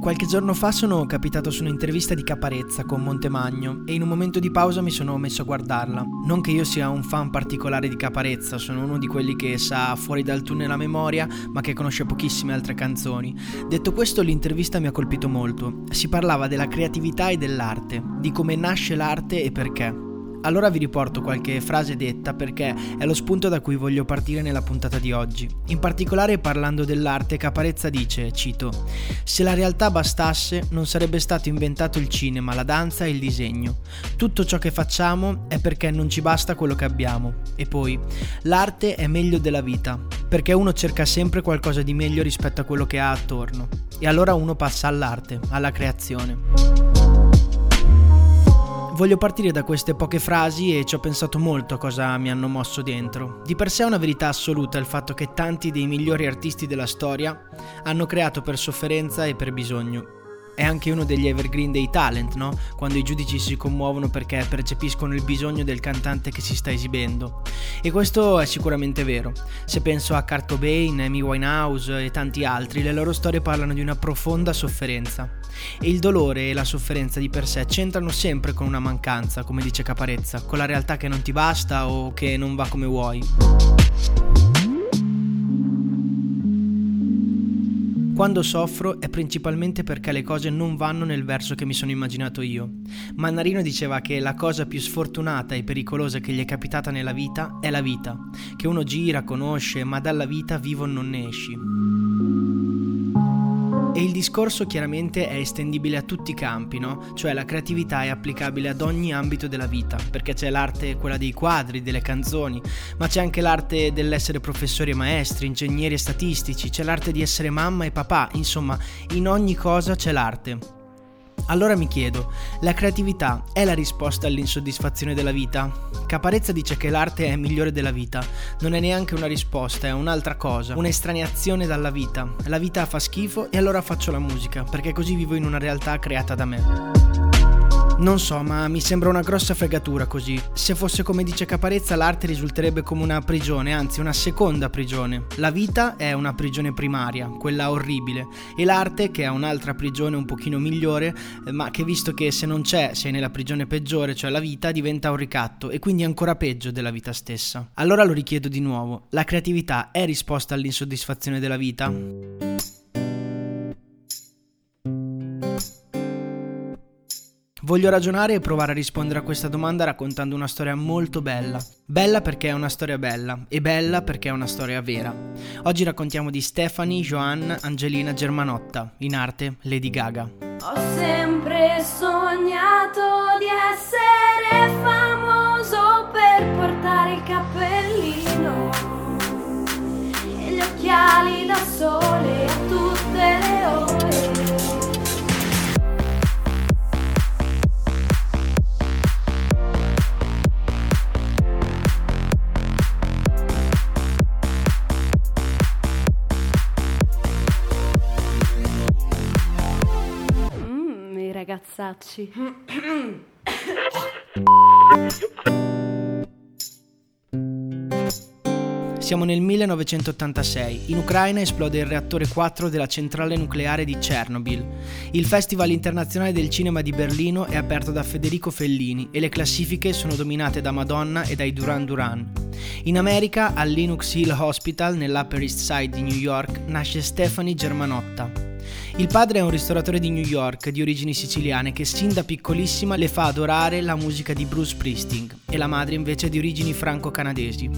Qualche giorno fa sono capitato su un'intervista di Caparezza con Montemagno e in un momento di pausa mi sono messo a guardarla. Non che io sia un fan particolare di Caparezza, sono uno di quelli che sa fuori dal tunnel la memoria, ma che conosce pochissime altre canzoni. Detto questo, l'intervista mi ha colpito molto. Si parlava della creatività e dell'arte, di come nasce l'arte e perché. Allora vi riporto qualche frase detta perché è lo spunto da cui voglio partire nella puntata di oggi. In particolare parlando dell'arte, Caparezza dice, cito, Se la realtà bastasse non sarebbe stato inventato il cinema, la danza e il disegno. Tutto ciò che facciamo è perché non ci basta quello che abbiamo. E poi, l'arte è meglio della vita, perché uno cerca sempre qualcosa di meglio rispetto a quello che ha attorno. E allora uno passa all'arte, alla creazione. Voglio partire da queste poche frasi e ci ho pensato molto a cosa mi hanno mosso dentro. Di per sé è una verità assoluta il fatto che tanti dei migliori artisti della storia hanno creato per sofferenza e per bisogno è anche uno degli evergreen dei talent, no? Quando i giudici si commuovono perché percepiscono il bisogno del cantante che si sta esibendo. E questo è sicuramente vero. Se penso a Kurt Cobain, Amy Winehouse e tanti altri, le loro storie parlano di una profonda sofferenza. E il dolore e la sofferenza di per sé c'entrano sempre con una mancanza, come dice Caparezza, con la realtà che non ti basta o che non va come vuoi. Quando soffro è principalmente perché le cose non vanno nel verso che mi sono immaginato io. Mannarino diceva che la cosa più sfortunata e pericolosa che gli è capitata nella vita è la vita, che uno gira, conosce, ma dalla vita vivo non ne esci. Il discorso chiaramente è estendibile a tutti i campi, no? Cioè la creatività è applicabile ad ogni ambito della vita, perché c'è l'arte quella dei quadri, delle canzoni, ma c'è anche l'arte dell'essere professori e maestri, ingegneri e statistici, c'è l'arte di essere mamma e papà, insomma, in ogni cosa c'è l'arte. Allora mi chiedo, la creatività è la risposta all'insoddisfazione della vita? Caparezza dice che l'arte è migliore della vita, non è neanche una risposta, è un'altra cosa, un'estraneazione dalla vita. La vita fa schifo e allora faccio la musica, perché così vivo in una realtà creata da me. Non so, ma mi sembra una grossa fregatura così. Se fosse come dice Caparezza, l'arte risulterebbe come una prigione, anzi una seconda prigione. La vita è una prigione primaria, quella orribile, e l'arte, che è un'altra prigione un pochino migliore, eh, ma che visto che se non c'è, sei nella prigione peggiore, cioè la vita, diventa un ricatto e quindi ancora peggio della vita stessa. Allora lo richiedo di nuovo, la creatività è risposta all'insoddisfazione della vita? Voglio ragionare e provare a rispondere a questa domanda raccontando una storia molto bella. Bella perché è una storia bella e bella perché è una storia vera. Oggi raccontiamo di Stephanie Joanne Angelina Germanotta, in arte Lady Gaga. Ho sempre sognato di essere famoso per portare il cappellino e gli occhiali da sole ragazzacci. Siamo nel 1986. In Ucraina esplode il reattore 4 della centrale nucleare di Chernobyl. Il Festival internazionale del cinema di Berlino è aperto da Federico Fellini e le classifiche sono dominate da Madonna e dai Duran Duran. In America, al Linux Hill Hospital nell'Upper East Side di New York, nasce Stephanie Germanotta. Il padre è un ristoratore di New York di origini siciliane che sin da piccolissima le fa adorare la musica di Bruce Springsteen e la madre invece è di origini franco-canadesi.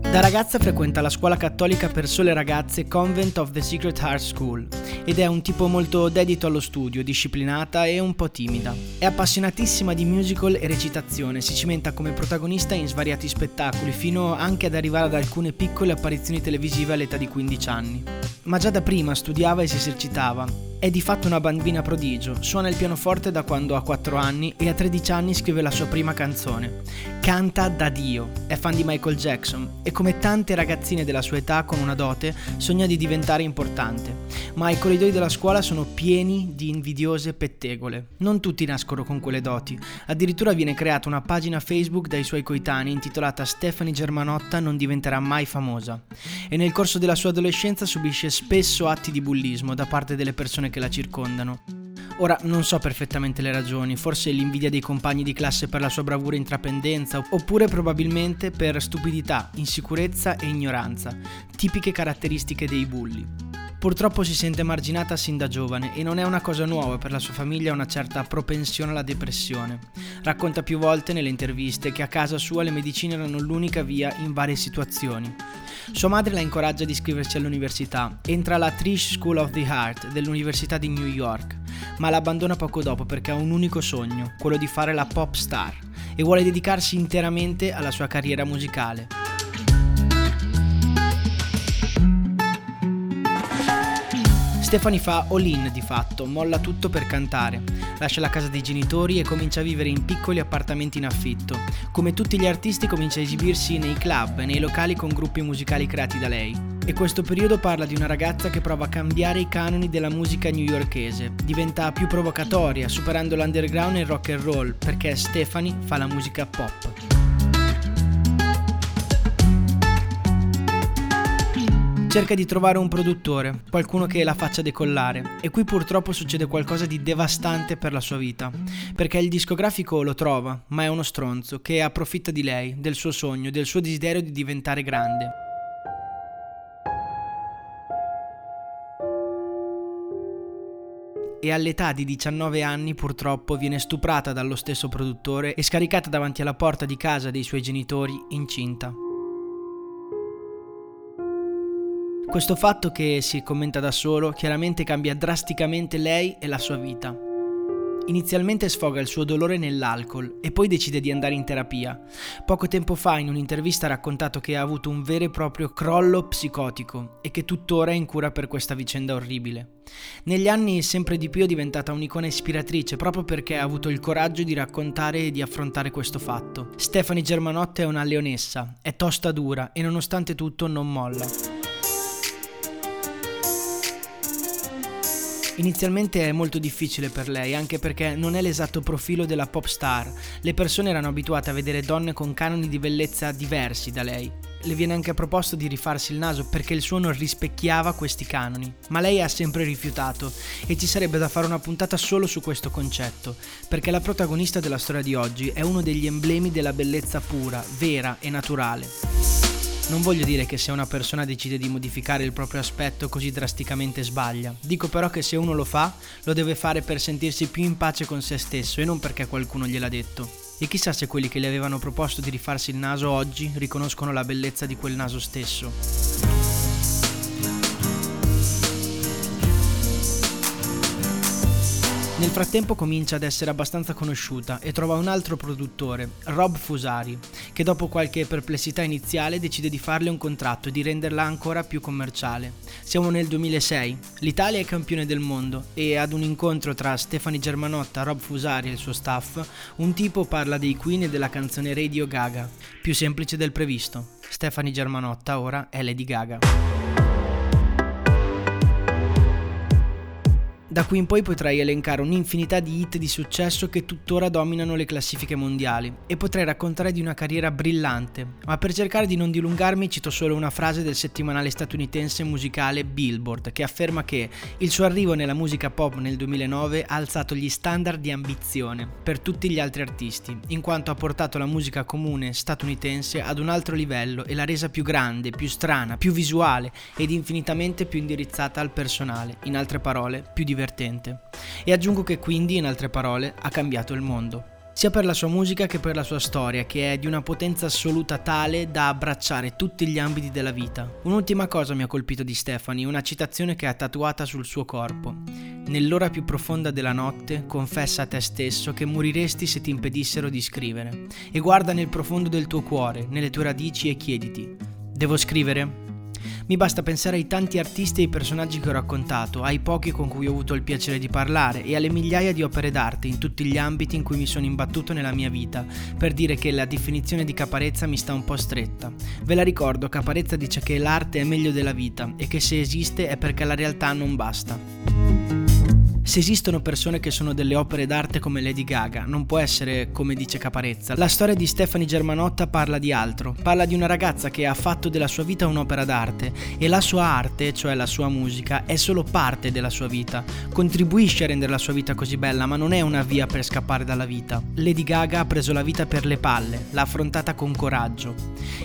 Da ragazza frequenta la scuola cattolica per sole ragazze Convent of the Secret Heart School ed è un tipo molto dedito allo studio, disciplinata e un po' timida. È appassionatissima di musical e recitazione, si cimenta come protagonista in svariati spettacoli, fino anche ad arrivare ad alcune piccole apparizioni televisive all'età di 15 anni. Ma già da prima studiava e si esercitava è di fatto una bambina prodigio, suona il pianoforte da quando ha 4 anni e a 13 anni scrive la sua prima canzone. Canta da Dio, è fan di Michael Jackson e come tante ragazzine della sua età con una dote sogna di diventare importante. I corridoi della scuola sono pieni di invidiose pettegole. Non tutti nascono con quelle doti, addirittura viene creata una pagina Facebook dai suoi coetanei intitolata Stephanie Germanotta non diventerà mai famosa. E nel corso della sua adolescenza subisce spesso atti di bullismo da parte delle persone che la circondano. Ora non so perfettamente le ragioni, forse l'invidia dei compagni di classe per la sua bravura e intraprendenza, oppure probabilmente per stupidità, insicurezza e ignoranza, tipiche caratteristiche dei bulli. Purtroppo si sente marginata sin da giovane e non è una cosa nuova per la sua famiglia una certa propensione alla depressione. Racconta più volte nelle interviste che a casa sua le medicine erano l'unica via in varie situazioni. Sua madre la incoraggia ad iscriversi all'università. Entra alla Trish School of the Heart dell'Università di New York, ma la abbandona poco dopo perché ha un unico sogno, quello di fare la pop star, e vuole dedicarsi interamente alla sua carriera musicale. Stefani fa all-in di fatto, molla tutto per cantare, lascia la casa dei genitori e comincia a vivere in piccoli appartamenti in affitto. Come tutti gli artisti comincia a esibirsi nei club nei locali con gruppi musicali creati da lei. E questo periodo parla di una ragazza che prova a cambiare i canoni della musica newyorkese, diventa più provocatoria, superando l'underground e il rock and roll, perché Stefani fa la musica pop. Cerca di trovare un produttore, qualcuno che la faccia decollare, e qui purtroppo succede qualcosa di devastante per la sua vita, perché il discografico lo trova, ma è uno stronzo che approfitta di lei, del suo sogno, del suo desiderio di diventare grande. e all'età di 19 anni purtroppo viene stuprata dallo stesso produttore e scaricata davanti alla porta di casa dei suoi genitori incinta. Questo fatto che si commenta da solo chiaramente cambia drasticamente lei e la sua vita. Inizialmente sfoga il suo dolore nell'alcol e poi decide di andare in terapia. Poco tempo fa in un'intervista ha raccontato che ha avuto un vero e proprio crollo psicotico e che tuttora è in cura per questa vicenda orribile. Negli anni sempre di più è diventata un'icona ispiratrice proprio perché ha avuto il coraggio di raccontare e di affrontare questo fatto. Stefani Germanotta è una leonessa, è tosta dura e nonostante tutto non molla. Inizialmente è molto difficile per lei, anche perché non è l'esatto profilo della pop star. Le persone erano abituate a vedere donne con canoni di bellezza diversi da lei. Le viene anche proposto di rifarsi il naso perché il suo non rispecchiava questi canoni, ma lei ha sempre rifiutato e ci sarebbe da fare una puntata solo su questo concetto, perché la protagonista della storia di oggi è uno degli emblemi della bellezza pura, vera e naturale. Non voglio dire che se una persona decide di modificare il proprio aspetto così drasticamente sbaglia, dico però che se uno lo fa, lo deve fare per sentirsi più in pace con se stesso e non perché qualcuno gliel'ha detto. E chissà se quelli che le avevano proposto di rifarsi il naso oggi riconoscono la bellezza di quel naso stesso. Nel frattempo comincia ad essere abbastanza conosciuta e trova un altro produttore, Rob Fusari, che dopo qualche perplessità iniziale decide di farle un contratto e di renderla ancora più commerciale. Siamo nel 2006, l'Italia è campione del mondo e ad un incontro tra Stefani Germanotta, Rob Fusari e il suo staff, un tipo parla dei Queen e della canzone Radio Gaga, più semplice del previsto. Stefani Germanotta ora è Lady Gaga. Da qui in poi potrei elencare un'infinità di hit di successo che tuttora dominano le classifiche mondiali e potrei raccontare di una carriera brillante, ma per cercare di non dilungarmi cito solo una frase del settimanale statunitense musicale Billboard che afferma che il suo arrivo nella musica pop nel 2009 ha alzato gli standard di ambizione per tutti gli altri artisti, in quanto ha portato la musica comune statunitense ad un altro livello e l'ha resa più grande, più strana, più visuale ed infinitamente più indirizzata al personale, in altre parole più divertente divertente. E aggiungo che quindi, in altre parole, ha cambiato il mondo. sia per la sua musica che per la sua storia, che è di una potenza assoluta tale da abbracciare tutti gli ambiti della vita. Un'ultima cosa mi ha colpito di Stefani, una citazione che ha tatuata sul suo corpo. Nell'ora più profonda della notte, confessa a te stesso che moriresti se ti impedissero di scrivere. E guarda nel profondo del tuo cuore, nelle tue radici e chiediti, devo scrivere? Mi basta pensare ai tanti artisti e ai personaggi che ho raccontato, ai pochi con cui ho avuto il piacere di parlare e alle migliaia di opere d'arte in tutti gli ambiti in cui mi sono imbattuto nella mia vita, per dire che la definizione di caparezza mi sta un po' stretta. Ve la ricordo, Caparezza dice che l'arte è meglio della vita e che se esiste è perché la realtà non basta. Se esistono persone che sono delle opere d'arte come Lady Gaga, non può essere come dice Caparezza. La storia di Stefani Germanotta parla di altro, parla di una ragazza che ha fatto della sua vita un'opera d'arte e la sua arte, cioè la sua musica, è solo parte della sua vita. Contribuisce a rendere la sua vita così bella, ma non è una via per scappare dalla vita. Lady Gaga ha preso la vita per le palle, l'ha affrontata con coraggio.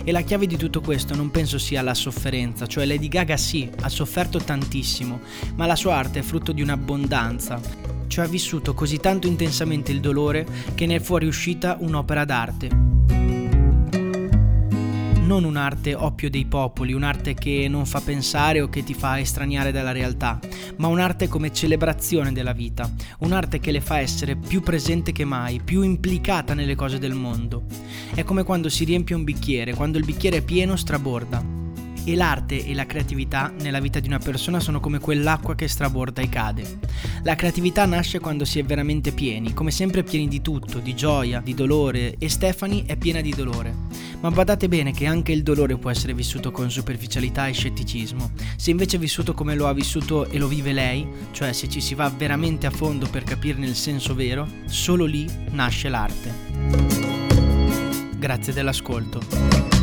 E la chiave di tutto questo non penso sia la sofferenza, cioè Lady Gaga sì, ha sofferto tantissimo, ma la sua arte è frutto di un'abbondanza distanza, cioè ha vissuto così tanto intensamente il dolore che ne è fuoriuscita un'opera d'arte. Non un'arte oppio dei popoli, un'arte che non fa pensare o che ti fa estraniare dalla realtà, ma un'arte come celebrazione della vita, un'arte che le fa essere più presente che mai, più implicata nelle cose del mondo. È come quando si riempie un bicchiere, quando il bicchiere è pieno straborda, e l'arte e la creatività nella vita di una persona sono come quell'acqua che straborda e cade. La creatività nasce quando si è veramente pieni, come sempre pieni di tutto, di gioia, di dolore e Stefani è piena di dolore. Ma badate bene che anche il dolore può essere vissuto con superficialità e scetticismo. Se invece è vissuto come lo ha vissuto e lo vive lei, cioè se ci si va veramente a fondo per capirne il senso vero, solo lì nasce l'arte. Grazie dell'ascolto.